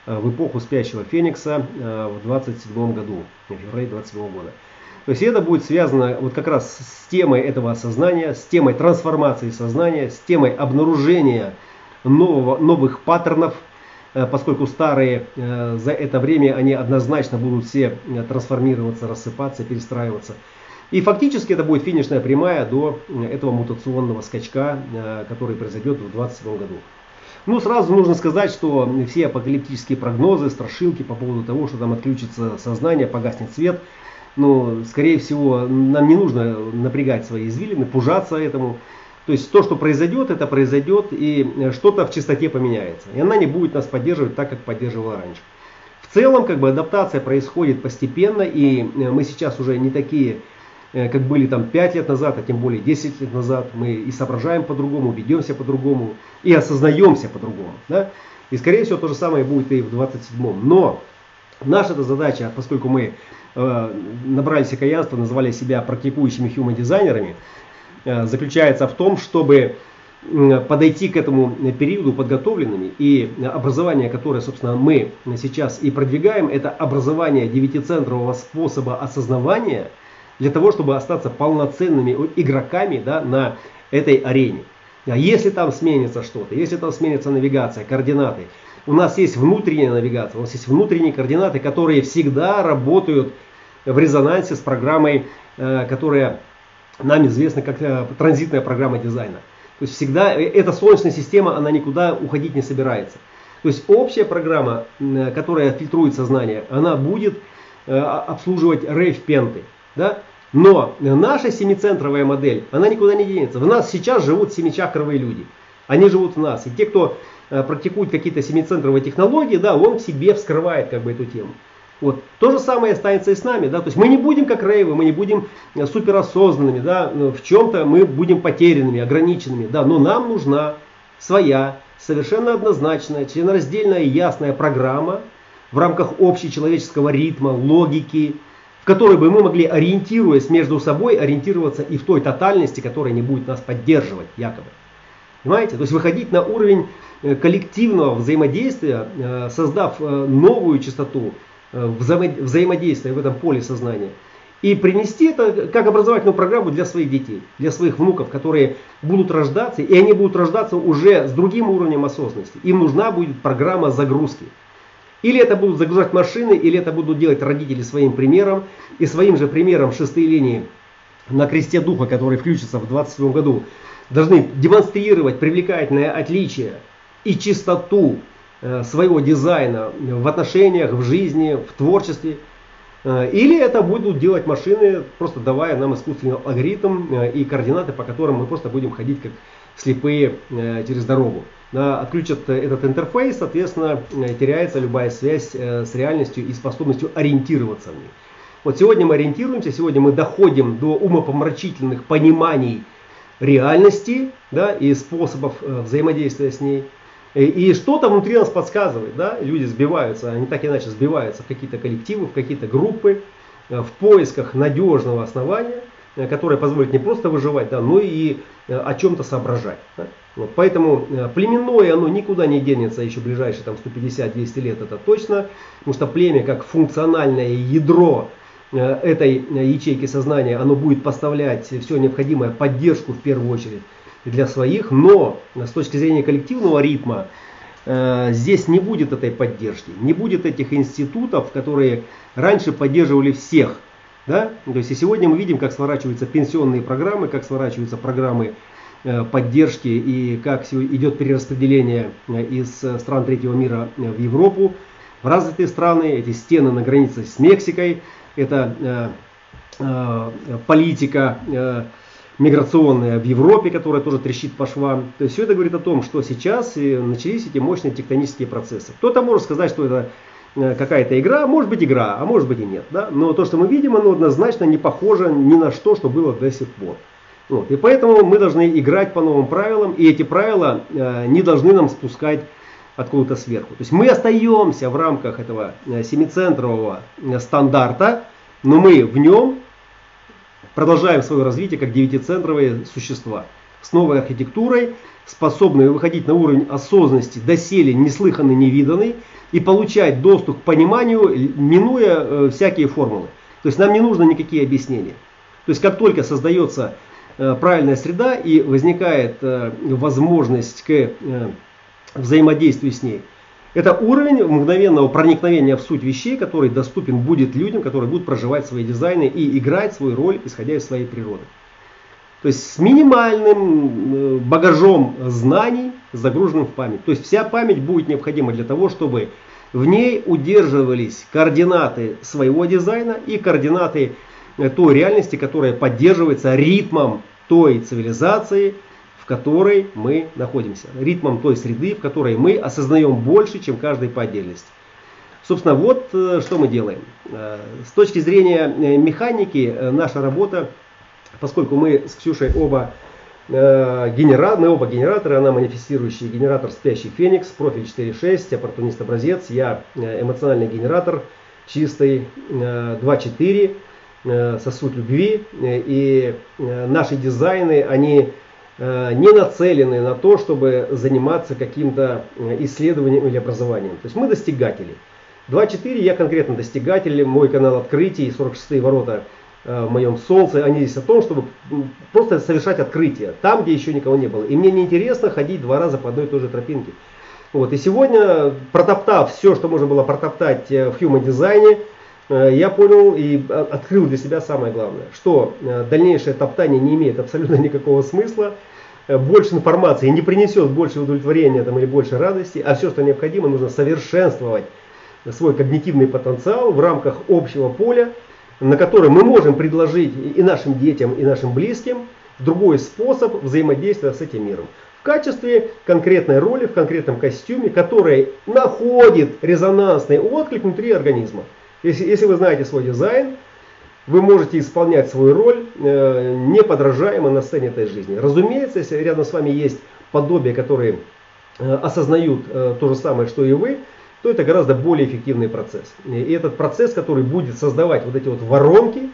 в эпоху спящего Феникса в 27 году, в феврале 27 года. То есть это будет связано вот как раз с темой этого осознания, с темой трансформации сознания, с темой обнаружения нового, новых паттернов, э, поскольку старые э, за это время они однозначно будут все э, трансформироваться, рассыпаться, перестраиваться. И фактически это будет финишная прямая до этого мутационного скачка, который произойдет в 2027 году. Ну, сразу нужно сказать, что все апокалиптические прогнозы, страшилки по поводу того, что там отключится сознание, погаснет свет, ну, скорее всего, нам не нужно напрягать свои извилины, пужаться этому. То есть то, что произойдет, это произойдет, и что-то в чистоте поменяется. И она не будет нас поддерживать так, как поддерживала раньше. В целом, как бы адаптация происходит постепенно, и мы сейчас уже не такие, как были там 5 лет назад, а тем более 10 лет назад. Мы и соображаем по-другому, ведемся по-другому, и осознаемся по-другому. Да? И скорее всего то же самое будет и в 27-м. Но наша задача, поскольку мы э, набрали окаянства, называли себя практикующими human-дизайнерами, Э, заключается в том, чтобы подойти к этому периоду подготовленными. И образование, которое, собственно, мы сейчас и продвигаем, это образование девятицентрового способа осознавания для того, чтобы остаться полноценными игроками да, на этой арене. А если там сменится что-то, если там сменится навигация, координаты, у нас есть внутренняя навигация, у нас есть внутренние координаты, которые всегда работают в резонансе с программой, э, которая нам известна как э, транзитная программа дизайна. То есть всегда э, эта солнечная система, она никуда уходить не собирается. То есть общая программа, которая фильтрует сознание, она будет обслуживать рейв-пенты. Да? Но наша семицентровая модель, она никуда не денется. В нас сейчас живут семичакровые люди. Они живут в нас. И те, кто практикует какие-то семицентровые технологии, да, он себе вскрывает как бы эту тему. Вот. То же самое останется и с нами. Да? То есть мы не будем как рейвы, мы не будем э, суперосознанными, да? в чем-то мы будем потерянными, ограниченными. Да? Но нам нужна своя, совершенно однозначная, членораздельная и ясная программа в рамках общечеловеческого ритма, логики, которой бы мы могли, ориентируясь между собой, ориентироваться и в той тотальности, которая не будет нас поддерживать, якобы. Понимаете? То есть выходить на уровень э, коллективного взаимодействия, э, создав новую частоту, Э, взаимодействия в этом поле сознания. И принести это как образовательную программу для своих детей, для своих внуков, которые будут рождаться, и они будут рождаться уже с другим уровнем осознанности. Им нужна будет программа загрузки. Или это будут загружать машины, или это будут делать родители своим примером. И своим же примером шестые линии на кресте духа, который включится в 2027 году, должны демонстрировать привлекательное отличие и чистоту Э, своего дизайна в отношениях, в жизни, в творчестве. Э, или это будут делать машины, просто давая нам искусственный алгоритм э, и координаты, по которым мы просто будем ходить как слепые через дорогу. Отключат этот интерфейс, соответственно, теряется любая связь с реальностью и способностью ориентироваться в ней. Вот сегодня мы ориентируемся, сегодня мы доходим до умопомрачительных пониманий реальности да, и способов взаимодействия с ней. И что-то внутри нас подсказывает, да, люди сбиваются, они так иначе сбиваются в какие-то коллективы, в какие-то группы, э, в поисках надежного основания, э, которое позволит не просто выживать, да, но и э, о чем-то соображать. Да. Вот, поэтому племенное оно никуда не денется еще ближайшие там 150-200 лет, это точно, потому что племя как функциональное ядро этой ячейки сознания, оно будет поставлять все необходимое поддержку в первую очередь для своих, но с точки зрения коллективного ритма э, здесь не будет этой поддержки, не будет этих институтов, которые раньше поддерживали всех. Да? То есть и сегодня мы видим, как сворачиваются пенсионные программы, как сворачиваются программы э, поддержки и как идет перераспределение э, из стран третьего мира в Европу, в развитые страны, эти стены на границе с Мексикой, это политика миграционная в Европе, которая тоже трещит по швам. То есть все это говорит о том, что сейчас начались эти мощные тектонические процессы. Кто-то может сказать, что это э, какая-то игра, может быть игра, а может быть и нет. Да? Но то, что мы видим, оно однозначно не похоже ни на что, что было до сих пор. Вот. И поэтому мы должны играть по новым правилам, и эти правила э, не должны нам спускать откуда-то сверху. То есть мы остаемся в рамках этого э, семицентрового э, стандарта, но мы в нем продолжаем свое развитие как девятицентровые существа с новой архитектурой, способные выходить на уровень осознанности, доселе неслыханный, невиданный, и получать доступ к пониманию, минуя э, всякие формулы. То есть нам не нужно никакие объяснения. То есть как только создается э, правильная среда и возникает э, возможность к взаимодействию с ней, это уровень мгновенного проникновения в суть вещей, который доступен будет людям, которые будут проживать свои дизайны и играть свою роль, исходя из своей природы. То есть с минимальным э, багажом знаний, загруженным в память. То есть вся память будет необходима для того, чтобы в ней удерживались координаты своего дизайна и координаты э, той реальности, которая поддерживается ритмом той цивилизации, в которой мы находимся. Ритмом той среды, в которой мы осознаем больше, чем каждый по отдельности. Собственно, вот э, что мы делаем. С точки зрения механики, наша работа поскольку мы с Ксюшей оба э, генерат, мы оба генераторы, она манифестирующий генератор спящий Феникс, профиль 4.6, оппортунист образец, я э, эмоциональный генератор, чистый э, 2.4, э, сосуд любви. Э, и э, наши дизайны, они не нацелены на то, чтобы заниматься каким-то исследованием или образованием. То есть мы достигатели. 2.4 я конкретно достигатель, мой канал открытий, 46 ворота – в моем солнце, они здесь о том, чтобы просто совершать открытие там, где еще никого не было. И мне неинтересно ходить два раза по одной и той же тропинке. Вот. И сегодня, протоптав все, что можно было протоптать э, в human дизайне, э, я понял и открыл для себя самое главное, что дальнейшее топтание не имеет абсолютно никакого смысла, больше информации не принесет больше удовлетворения там, или больше радости, а все, что необходимо, нужно совершенствовать свой когнитивный потенциал в рамках общего поля, на который мы можем предложить и нашим детям, и нашим близким другой способ взаимодействия с этим миром. В качестве конкретной роли, в конкретном костюме, который находит резонансный отклик внутри организма. Если, если вы знаете свой дизайн, вы можете исполнять свою роль э, неподражаемо на сцене этой жизни. Разумеется, если рядом с вами есть подобие, которые э, осознают э, то же самое, что и вы, то это гораздо более эффективный процесс. И этот процесс, который будет создавать вот эти вот воронки,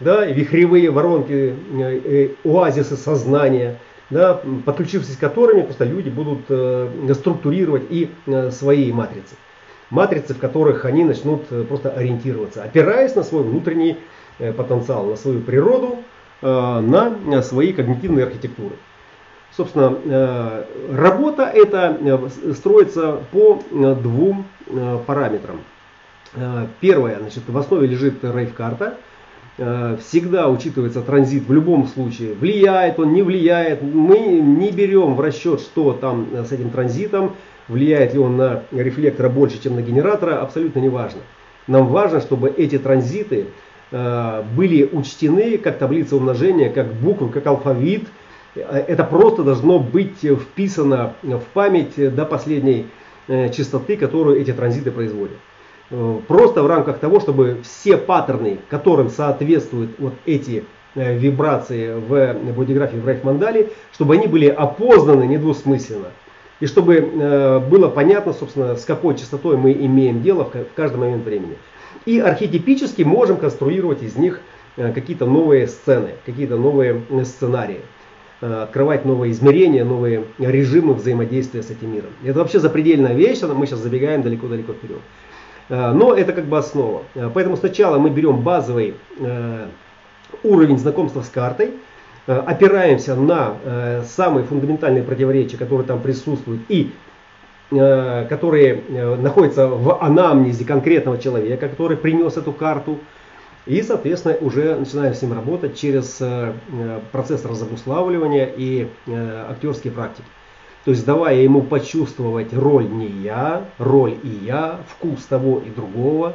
да, вихревые воронки, э, э, оазисы сознания, да, подключившись к которыми просто люди будут э, структурировать и свои матрицы. Матрицы, в которых они начнут просто ориентироваться, опираясь на свой внутренний потенциал, на свою природу, на свои когнитивные архитектуры. Собственно, э, работа эта э, строится по э, двум параметрам. Первое, значит, в основе лежит рейв-карта. Всегда учитывается транзит в любом случае. Влияет он, не влияет. Мы не берем в расчет, что там с этим транзитом. Влияет ли он на рефлектора больше, чем на генератора. Абсолютно не важно. Нам важно, чтобы эти транзиты были учтены как таблица умножения, как буквы, как алфавит – это просто должно быть вписано в память до последней э, частоты, которую эти транзиты производят. Э, просто в рамках того, чтобы все паттерны, которым соответствуют вот эти э, вибрации в бодиграфии в Рейхмандале, чтобы они были опознаны недвусмысленно. И чтобы было понятно, собственно, с какой частотой мы имеем дело в каждый момент времени. И архетипически можем конструировать из них какие-то новые сцены, какие-то новые сценарии. Э, открывать новые измерения, новые режимы взаимодействия с этим миром. Это вообще запредельная вещь, мы сейчас забегаем далеко-далеко вперед. Э, но это как бы основа. Э, поэтому сначала мы берем базовый уровень знакомства с картой, опираемся на самые фундаментальные противоречия, которые там присутствуют и которые находятся в анамнезе конкретного человека, который принес эту карту, и, соответственно, уже начинаем с ним работать через э, э, процесс разобуславливания и э, актерские практики. То есть давая ему почувствовать роль не я, роль и я, вкус того и другого,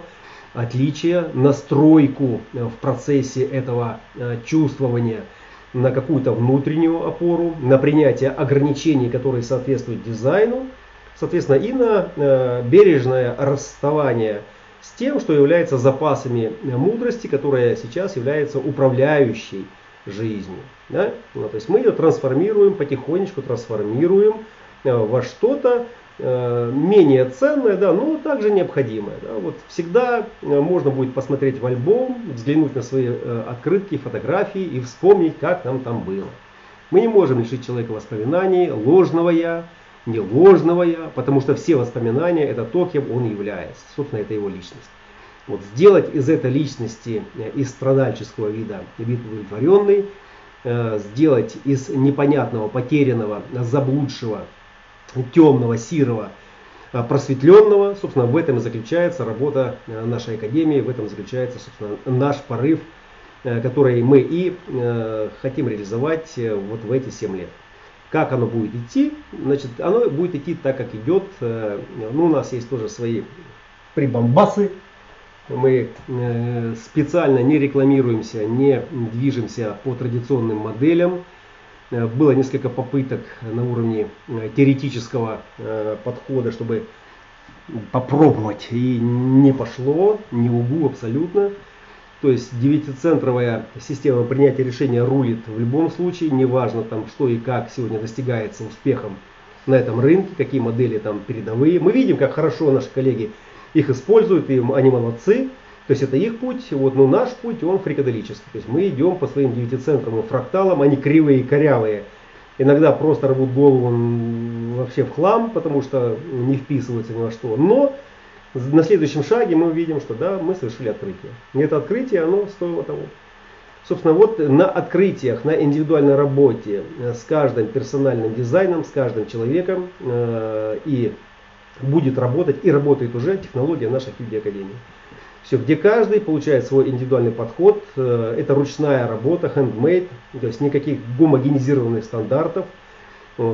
отличие, настройку в процессе этого чувствования на какую-то внутреннюю опору, на принятие ограничений, которые соответствуют дизайну, соответственно, и на бережное расставание с тем, что является запасами мудрости, которая сейчас является управляющей жизнью. Да? Ну, то есть мы ее трансформируем, потихонечку трансформируем э, во что-то, э, менее ценное, да, но также необходимое. Да. Вот всегда э, можно будет посмотреть в альбом, взглянуть на свои э, открытки, фотографии и вспомнить, как нам там было. Мы не можем лишить человека воспоминаний, ложного я, не ложного я, потому что все воспоминания это то, кем он является. Собственно, это его личность. Вот сделать из этой личности, из страдальческого вида вид удовлетворенный, сделать из непонятного, потерянного, заблудшего темного, сирого, а, просветленного. Собственно, в этом и заключается работа э, нашей академии, в этом заключается, собственно, наш порыв, э, который мы и э, хотим реализовать вот в эти 7 лет. Как оно будет идти? Значит, оно будет идти так, как идет. Ну, у нас есть тоже свои прибамбасы. Мы специально не рекламируемся, не движемся по традиционным моделям. Э, было несколько попыток на уровне э, теоретического э, подхода, чтобы попробовать, и не пошло, не угу абсолютно. То есть девятицентровая система принятия решения рулит в любом случае, неважно там что и как сегодня достигается успехом на этом рынке, какие модели там передовые. Мы видим, как хорошо наши коллеги их используют, и они молодцы. То есть это их путь, вот, но наш путь, он фрикаделический. То есть мы идем по своим девятицентровым фракталам, они кривые и корявые. Иногда просто рвут голову вообще в хлам, потому что не вписываются ни во что. Но на следующем шаге мы увидим, что да, мы совершили открытие. И это открытие, оно стоило того. Собственно, вот на открытиях, на индивидуальной работе э, с каждым персональным дизайном, с каждым человеком э, и будет работать, и работает уже технология нашей Киви Академии. Все, где каждый получает свой индивидуальный подход. Э, это ручная работа, handmade, то есть никаких гомогенизированных стандартов.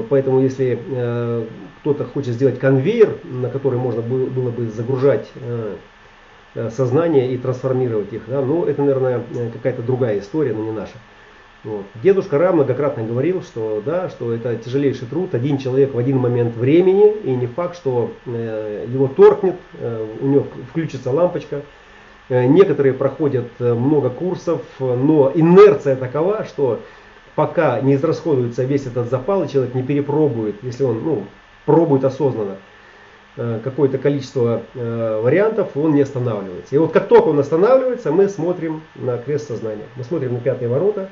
Поэтому если э, кто-то хочет сделать конвейер, на который можно было бы загружать э, сознание и трансформировать их, да, ну это, наверное, какая-то другая история, но не наша. Вот. Дедушка Ра многократно говорил, что, да, что это тяжелейший труд, один человек в один момент времени, и не факт, что э, его торкнет, э, у него включится лампочка, Э, некоторые проходят э, много курсов, но инерция такова, что пока не израсходуется весь этот запал, и человек не перепробует, если он ну, пробует осознанно э, какое-то количество вариантов, он не останавливается. И вот как только он останавливается, мы смотрим на крест сознания. Мы смотрим на пятые ворота,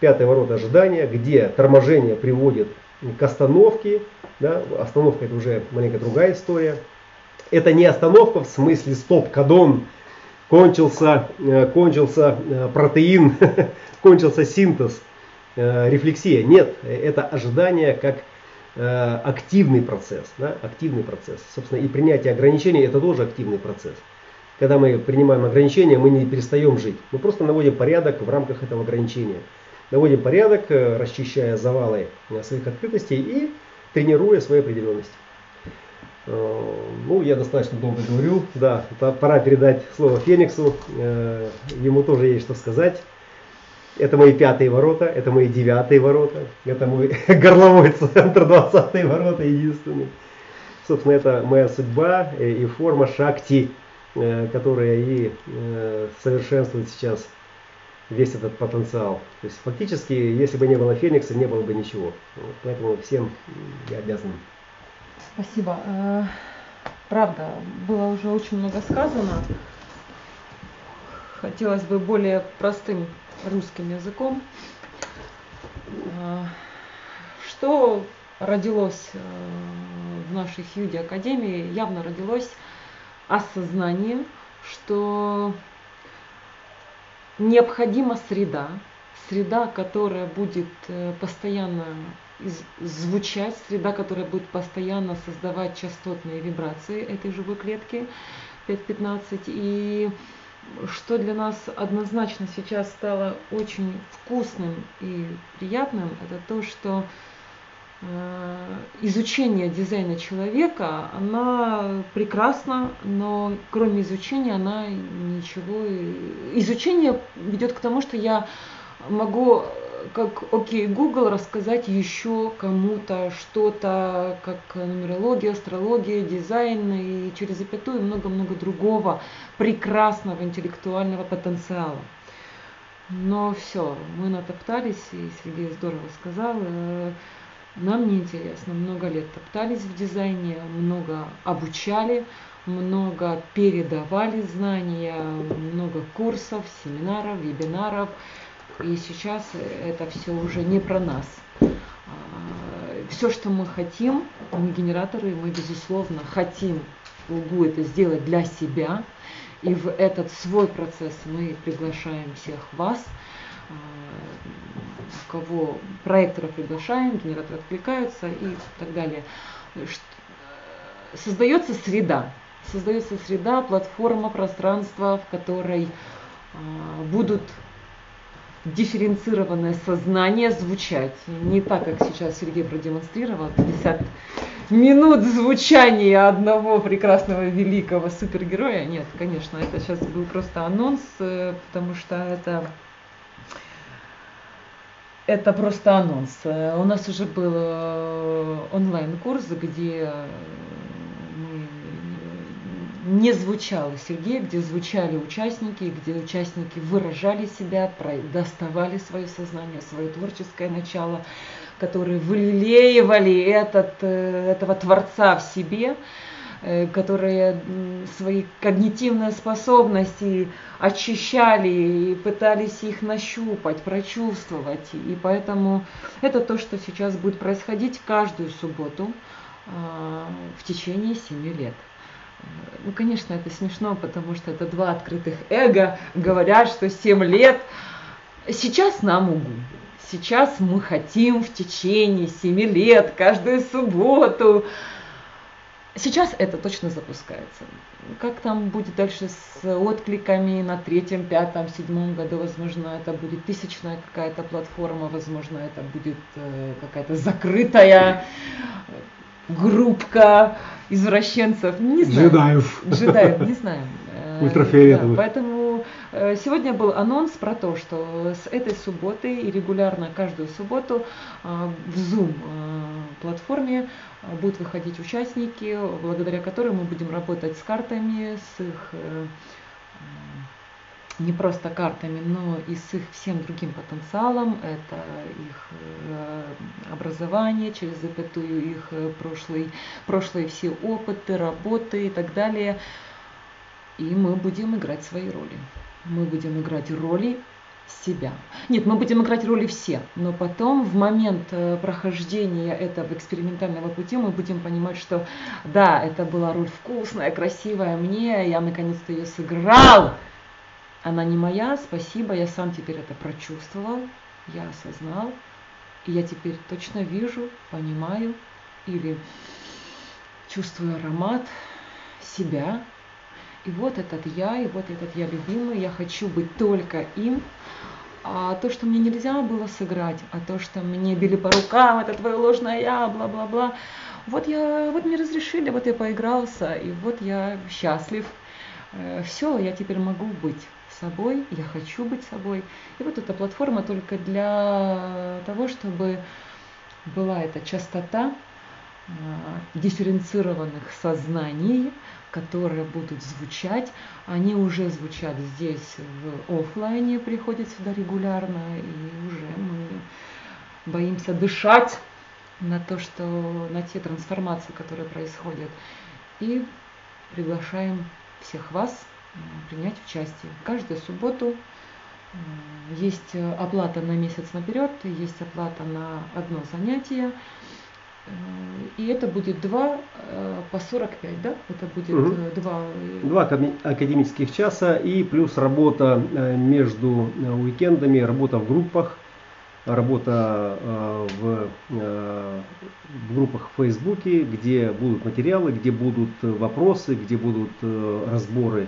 пятые ворота ожидания, где торможение приводит к остановке. Да, остановка это уже маленько другая история. Это не остановка в смысле стоп-кадон, кончился, э, кончился э, протеин, кончился синтез, э, рефлексия. Нет, это ожидание как активный процесс. Да, активный процесс. Собственно, и принятие ограничений это тоже активный процесс. Когда мы принимаем ограничения, мы не перестаем жить. Мы просто наводим порядок в рамках этого ограничения. Наводим порядок, расчищая завалы своих открытостей и тренируя свою определенность. Э, ну, я достаточно долго говорю, да, пора передать слово Фениксу, э, ему тоже есть что сказать. Это мои пятые ворота, это мои девятые ворота, это мой горловой центр, двадцатые ворота единственный. Собственно, это моя судьба и форма шакти, э, которая и совершенствует сейчас весь этот потенциал. То есть фактически, если бы не было Феникса, не было бы ничего. Поэтому всем я обязан Спасибо. Э, правда, было уже очень много сказано. Хотелось бы более простым русским языком. Э, что родилось э, в нашей Хьюди Академии? Явно родилось осознание, что необходима среда, среда, которая будет постоянно звучать, среда, которая будет постоянно создавать частотные вибрации этой живой клетки 5.15. И что для нас однозначно сейчас стало очень вкусным и приятным, это то, что э, изучение дизайна человека, она прекрасна, но кроме изучения она ничего... Изучение ведет к тому, что я могу как окей, Google рассказать еще кому-то что-то, как нумерология, астрология, дизайн и через запятую много-много другого прекрасного интеллектуального потенциала. Но все, мы натоптались, и Сергей здорово сказал, э, Нам неинтересно. Много лет топтались в дизайне, много обучали, много передавали знания, много курсов, семинаров, вебинаров. И сейчас это все уже не про нас. А, все, что мы хотим, мы генераторы, мы безусловно хотим лгу это сделать для себя. И в этот свой процесс мы приглашаем всех вас, а, кого проекторов приглашаем, генераторы откликаются и так далее. Создается среда, создается среда, платформа, пространство, в которой а, будут дифференцированное сознание звучать. Не так, как сейчас Сергей продемонстрировал, 50 минут звучания одного прекрасного великого супергероя. Нет, конечно, это сейчас был просто анонс, э, потому что это это просто анонс. Э, у нас уже был э, онлайн-курс, где не звучало Сергей, где звучали участники, где участники выражали себя, доставали свое сознание, свое творческое начало, которые вылеивали этот, э, этого Творца в себе, э, которые свои когнитивные способности очищали и пытались их нащупать, прочувствовать. И поэтому это то, что сейчас будет происходить каждую субботу а, в течение семи лет. Ну, конечно, это смешно, потому что это два открытых эго говорят, что 7 лет. Сейчас нам угу. Сейчас мы хотим в течение 7 лет, каждую субботу. Сейчас это точно запускается. Как там будет дальше с откликами на третьем, пятом, седьмом году, возможно, это будет тысячная какая-то платформа, возможно, это будет э, какая-то закрытая группка извращенцев, не знаю. Джедаев. Джедаев, не знаю. Ультрафиолетовых. Да, поэтому э, сегодня был анонс про то, что с этой субботы и регулярно каждую субботу э, в Zoom э, платформе будут выходить участники, благодаря которым мы будем работать с картами, с их не просто картами, но и с их всем другим потенциалом. Это их э, образование, через запятую их э, прошлый, прошлые все опыты, работы и так далее. И мы будем играть свои роли. Мы будем играть роли себя. Нет, мы будем играть роли все, но потом в момент э, прохождения этого экспериментального пути мы будем понимать, что да, это была роль вкусная, красивая мне, я наконец-то ее сыграл, она не моя, спасибо, я сам теперь это прочувствовал, я осознал, и я теперь точно вижу, понимаю или чувствую аромат себя. И вот этот я, и вот этот я любимый, я хочу быть только им. А то, что мне нельзя было сыграть, а то, что мне били по рукам, это твое ложное я, бла-бла-бла. Вот я, вот мне разрешили, вот я поигрался, и вот я счастлив. Э, Все, я теперь могу быть собой, я хочу быть собой. И вот эта платформа только для того, чтобы была эта частота а, дифференцированных сознаний, которые будут звучать. Они уже звучат здесь в офлайне, приходят сюда регулярно, и уже мы боимся дышать на то, что на те трансформации, которые происходят. И приглашаем всех вас принять участие. Каждую субботу есть э, оплата на месяц наперед, есть оплата на одно занятие. Э, и это будет два э, по 45, да? Это будет угу. два... Два академических часа и плюс работа между уикендами, работа в группах, работа в, в группах в Фейсбуке, где будут материалы, где будут вопросы, где будут разборы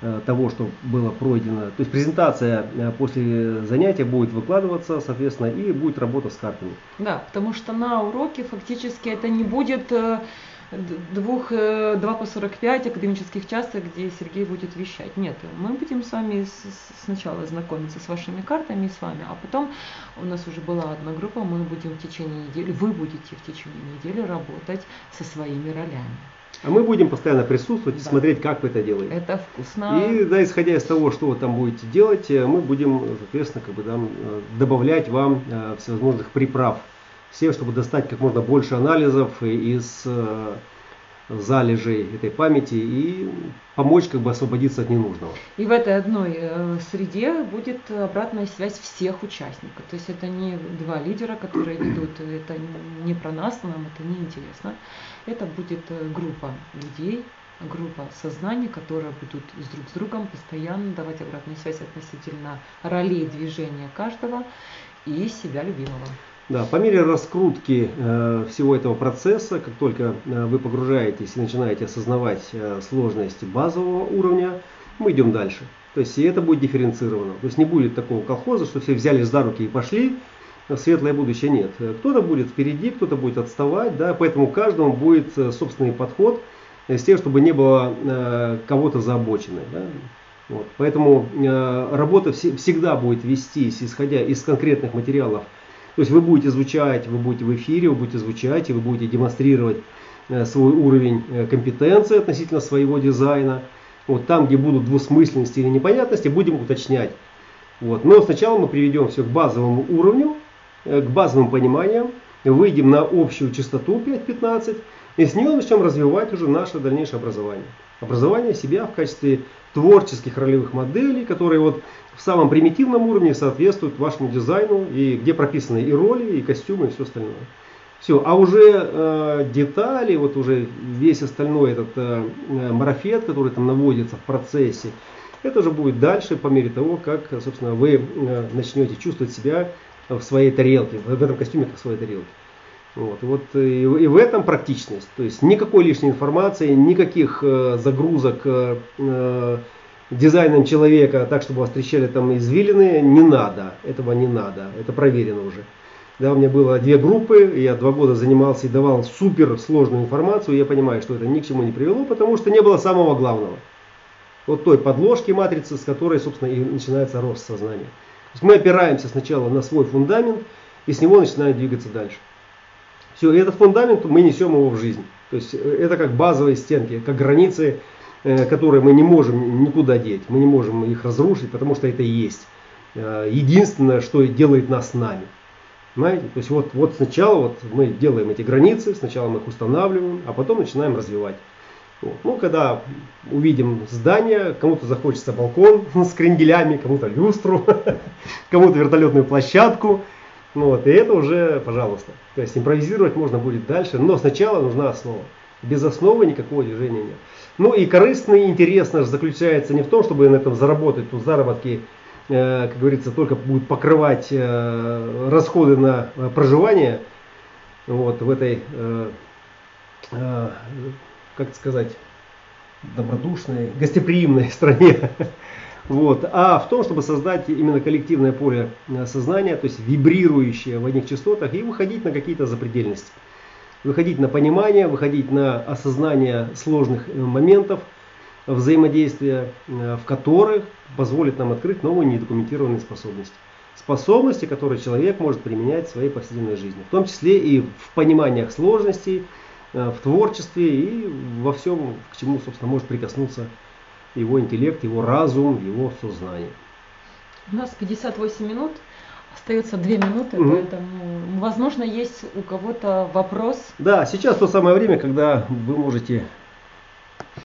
Э, того, что было пройдено. То есть презентация э, после занятия будет выкладываться, соответственно, и будет работа с картами. Да, потому что на уроке фактически это не будет э, двух, 2 по 45 академических часов, где Сергей будет вещать. Нет, мы будем с вами сначала знакомиться с вашими картами, с вами, а потом у нас уже была одна группа, мы будем в течение недели, вы будете в течение недели работать со своими ролями. А мы будем постоянно присутствовать и да. смотреть, как вы это делаете. Это вкусно. И да, исходя из того, что вы там будете делать, э, мы будем, соответственно, как бы там э, добавлять вам э, всевозможных приправ с тем, чтобы достать как можно больше анализов из э, залежей этой памяти и помочь как бы освободиться от ненужного. И в этой одной э, среде будет обратная связь всех участников. То есть это не два лидера, которые ведут, это не про нас, нам это не интересно. Это будет э, группа людей, группа сознаний, которые будут друг с другом постоянно давать обратную связь относительно ролей движения каждого и себя любимого. Да, по мере раскрутки э, всего этого процесса, как только э, вы погружаетесь и начинаете осознавать э, сложность базового уровня, мы идем дальше. То есть и это будет дифференцировано. То есть не будет такого колхоза, что все взяли за руки и пошли, светлое будущее нет. Кто-то будет впереди, кто-то будет отставать, да, поэтому каждому будет э, собственный подход э, с тем, чтобы не было э, кого-то за обочиной. Да. Вот. Поэтому э, работа вс- всегда будет вестись, исходя из конкретных материалов, то есть вы будете звучать, вы будете в эфире, вы будете звучать, и вы будете демонстрировать э, свой уровень э, компетенции относительно своего дизайна. Вот там, где будут двусмысленности или непонятности, будем уточнять. Вот. Но сначала мы приведем все к базовому уровню, э, к базовым пониманиям, выйдем на общую частоту 5.15 и с нее начнем развивать уже наше дальнейшее образование. Образование себя в качестве творческих ролевых моделей, которые вот в самом примитивном уровне соответствуют вашему дизайну, и где прописаны и роли, и костюмы, и все остальное. Все, а уже э, детали, вот уже весь остальной этот э, э, марафет, который там наводится в процессе, это же будет дальше по мере того, как, собственно, вы э, начнете чувствовать себя в своей тарелке, в этом костюме как в своей тарелке. Вот, вот и, и в этом практичность. То есть никакой лишней информации, никаких э, загрузок э, э дизайном человека, так чтобы вас встречали там извилины, не надо. Этого не надо. Это проверено уже. Да, у меня было две группы, я два года занимался и давал супер сложную информацию, я понимаю, что это ни к чему не привело, потому что не было самого главного. Вот той подложки матрицы, с которой, собственно, и начинается рост сознания. То есть мы опираемся сначала на свой фундамент, и с него начинаем двигаться дальше. Все, и этот фундамент мы несем его в жизнь. То есть э, это как базовые стенки, как границы Э, которые мы не можем никуда деть, мы не можем их разрушить, потому что это и есть э, единственное, что делает нас нами. Понимаете? То есть вот, вот сначала вот мы делаем эти границы, сначала мы их устанавливаем, а потом начинаем развивать. Вот. Ну, когда увидим здание, кому-то захочется балкон с кренделями, кому-то люстру, кому-то вертолетную площадку. Ну, вот, и это уже, пожалуйста. То есть импровизировать можно будет дальше, но сначала нужна основа. Без основы никакого движения нет. Ну и корыстно и интересно заключается не в том, чтобы на этом заработать, тут заработки, э, как говорится, только будут покрывать э, расходы на э, проживание вот, в этой, как сказать, добродушной, гостеприимной стране. Вот. А в том, чтобы создать именно коллективное поле сознания, то есть вибрирующее в одних частотах и выходить на какие-то запредельности выходить на понимание, выходить на осознание сложных э, моментов взаимодействия, э, в которых позволит нам открыть новые недокументированные способности. Способности, которые человек может применять в своей повседневной жизни, в том числе и в пониманиях сложностей, э, в творчестве и во всем, к чему, собственно, может прикоснуться его интеллект, его разум, его сознание. У нас 58 минут. Остается две минуты, угу. поэтому, возможно, есть у кого-то вопрос. Да, сейчас то самое время, когда вы можете